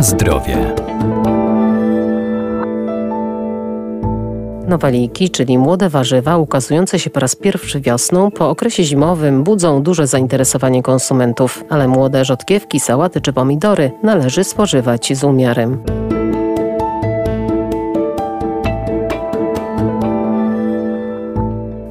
Na zdrowie. Nowaliki, czyli młode warzywa ukazujące się po raz pierwszy wiosną, po okresie zimowym budzą duże zainteresowanie konsumentów, ale młode rzodkiewki, sałaty czy pomidory należy spożywać z umiarem.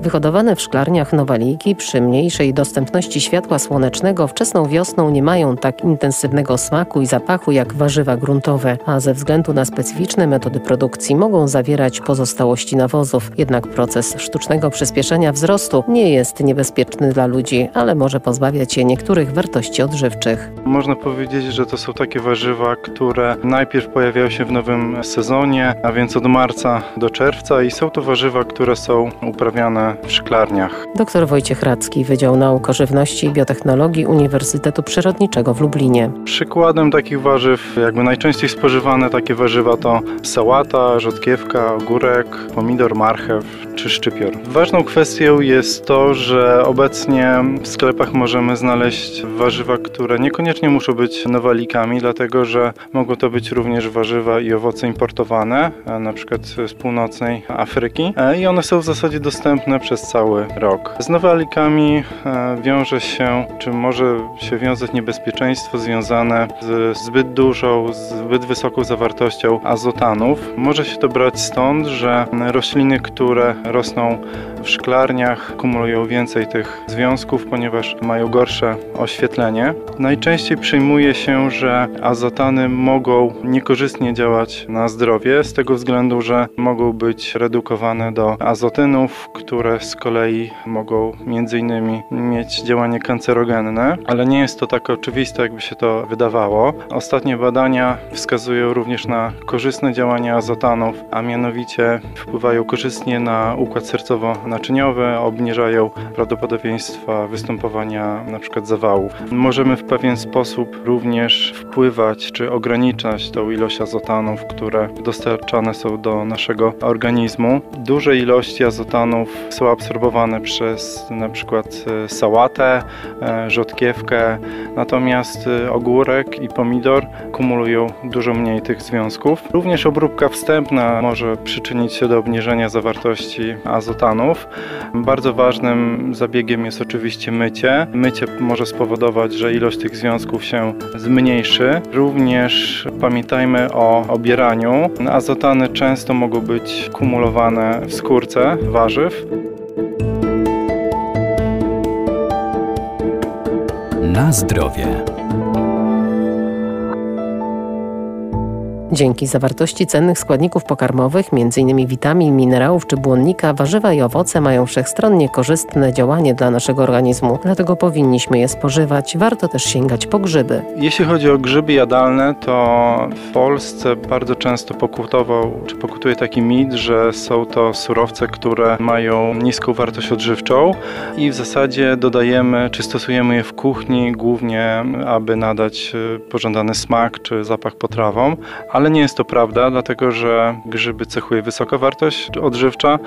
Wyhodowane w szklarniach nowaliki przy mniejszej dostępności światła słonecznego wczesną wiosną nie mają tak intensywnego smaku i zapachu jak warzywa gruntowe, a ze względu na specyficzne metody produkcji mogą zawierać pozostałości nawozów. Jednak proces sztucznego przyspieszenia wzrostu nie jest niebezpieczny dla ludzi, ale może pozbawiać je niektórych wartości odżywczych. Można powiedzieć, że to są takie warzywa, które najpierw pojawiają się w nowym sezonie, a więc od marca do czerwca i są to warzywa, które są uprawiane w szklarniach. Dr Wojciech Radzki, Wydział Nauk o Żywności i Biotechnologii Uniwersytetu Przyrodniczego w Lublinie. Przykładem takich warzyw, jakby najczęściej spożywane takie warzywa to sałata, rzodkiewka, ogórek, pomidor, marchew czy szczypior. Ważną kwestią jest to, że obecnie w sklepach możemy znaleźć warzywa, które niekoniecznie muszą być nowalikami, dlatego że mogą to być również warzywa i owoce importowane, na przykład z północnej Afryki i one są w zasadzie dostępne przez cały rok. Z nowalikami e, wiąże się, czy może się wiązać niebezpieczeństwo związane z zbyt dużą, zbyt wysoką zawartością azotanów. Może się to brać stąd, że rośliny, które rosną w szklarniach, kumulują więcej tych związków, ponieważ mają gorsze oświetlenie. Najczęściej przyjmuje się, że azotany mogą niekorzystnie działać na zdrowie, z tego względu, że mogą być redukowane do azotynów, które z kolei mogą między innymi mieć działanie kancerogenne, ale nie jest to tak oczywiste, jakby się to wydawało. Ostatnie badania wskazują również na korzystne działanie azotanów, a mianowicie wpływają korzystnie na układ sercowo-naczyniowy, obniżają prawdopodobieństwa występowania np. zawałów. Możemy w pewien sposób również wpływać czy ograniczać tą ilość azotanów, które dostarczane są do naszego organizmu. Duże ilości azotanów absorbowane przez na przykład e, sałatę, e, rzodkiewkę, natomiast e, ogórek i pomidor kumulują dużo mniej tych związków. Również obróbka wstępna może przyczynić się do obniżenia zawartości azotanów. Bardzo ważnym zabiegiem jest oczywiście mycie. Mycie może spowodować, że ilość tych związków się zmniejszy. Również pamiętajmy o obieraniu. Azotany często mogą być kumulowane w skórce warzyw. Na zdrowie. Dzięki zawartości cennych składników pokarmowych, m.in. witamin, minerałów czy błonnika, warzywa i owoce mają wszechstronnie korzystne działanie dla naszego organizmu, dlatego powinniśmy je spożywać. Warto też sięgać po grzyby. Jeśli chodzi o grzyby jadalne, to w Polsce bardzo często pokutował, czy pokutuje taki mit, że są to surowce, które mają niską wartość odżywczą i w zasadzie dodajemy, czy stosujemy je w kuchni głównie, aby nadać y, pożądany smak czy zapach potrawom, ale nie jest to prawda, dlatego że grzyby cechuje wysoka wartość odżywcza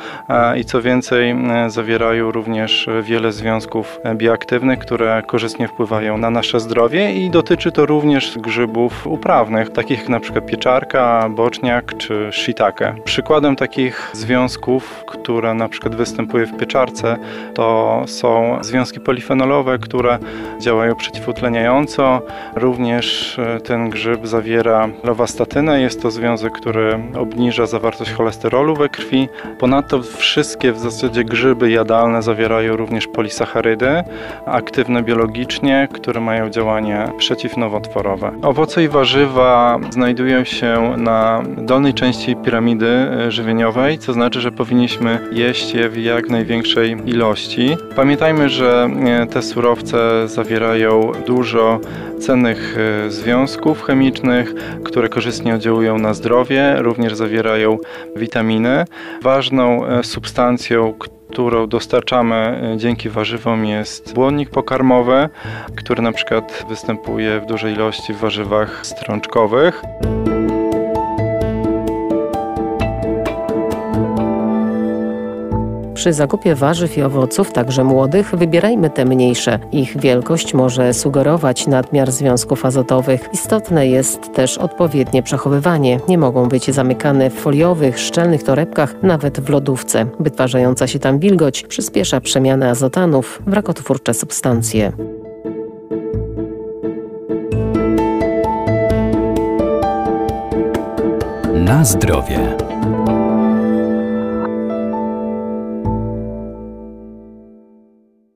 i co więcej e, zawierają również wiele związków bioaktywnych, które korzystnie wpływają na nasze zdrowie i dotyczy to również grzybów uprawnych, takich jak na przykład pieczarka, boczniak czy shiitake. Przykładem takich związków, które na przykład występuje w pieczarce, to są związki polifenolowe, które działają przeciwutleniająco. Również e, ten grzyb zawiera lowastatynę, jest to związek, który obniża zawartość cholesterolu we krwi. Ponadto wszystkie w zasadzie grzyby jadalne zawierają również polisacharydy aktywne biologicznie, które mają działanie przeciwnowotworowe. Owoce i warzywa znajdują się na dolnej części piramidy e, żywieniowej, co znaczy, że powinniśmy jeść je w jak największej ilości. Pamiętajmy, że e, te surowce zawierają dużo cennych e, związków chemicznych, które korzystnie oddziałują na zdrowie, również zawierają witaminy. Ważną e, substancją, którą dostarczamy e, dzięki warzywom jest błonnik pokarmowy, który na przykład występuje w dużej ilości w warzywach strączkowych. Przy zakupie warzyw i owoców, także młodych, wybierajmy te mniejsze. Ich wielkość może sugerować nadmiar związków azotowych. Istotne jest też odpowiednie przechowywanie. Nie mogą być zamykane w foliowych, szczelnych torebkach, nawet w lodówce. Wytwarzająca się tam wilgoć przyspiesza przemianę azotanów w rakotwórcze substancje. Na zdrowie.